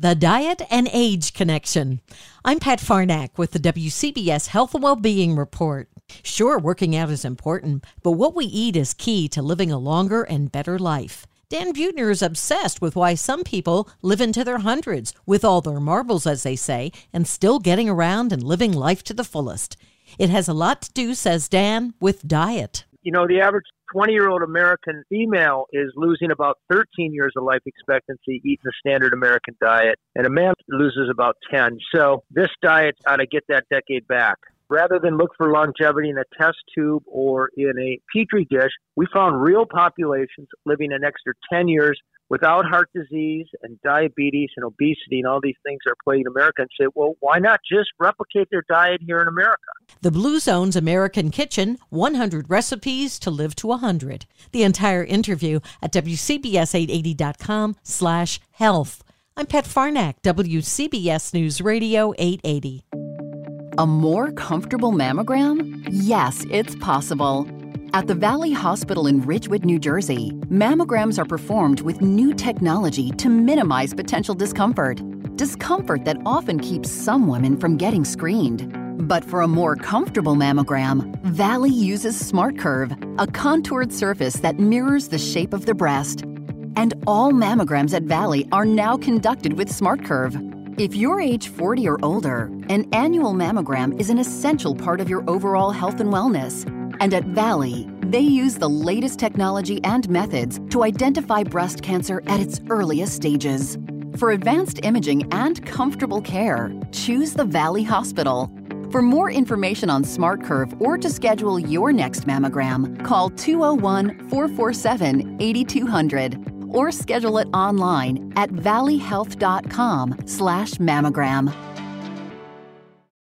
The Diet and Age Connection. I'm Pat Farnack with the WCBS Health and Wellbeing Report. Sure, working out is important, but what we eat is key to living a longer and better life. Dan Buettner is obsessed with why some people live into their hundreds, with all their marbles, as they say, and still getting around and living life to the fullest. It has a lot to do, says Dan, with diet. You know, the average 20 year old American female is losing about 13 years of life expectancy eating the standard American diet, and a man loses about 10. So this diet ought to get that decade back. Rather than look for longevity in a test tube or in a petri dish, we found real populations living an extra 10 years without heart disease and diabetes and obesity and all these things are plaguing America and say, well, why not just replicate their diet here in America? The Blue Zone's American Kitchen 100 Recipes to Live to 100. The entire interview at WCBS880.com slash health. I'm Pat Farnack, WCBS News Radio 880. A more comfortable mammogram? Yes, it's possible. At the Valley Hospital in Ridgewood, New Jersey, mammograms are performed with new technology to minimize potential discomfort. Discomfort that often keeps some women from getting screened. But for a more comfortable mammogram, Valley uses SmartCurve, a contoured surface that mirrors the shape of the breast. And all mammograms at Valley are now conducted with SmartCurve. If you're age 40 or older, an annual mammogram is an essential part of your overall health and wellness. And at Valley, they use the latest technology and methods to identify breast cancer at its earliest stages. For advanced imaging and comfortable care, choose the Valley Hospital. For more information on SmartCurve or to schedule your next mammogram, call 201 447 8200 or schedule it online at valleyhealth.com slash mammogram.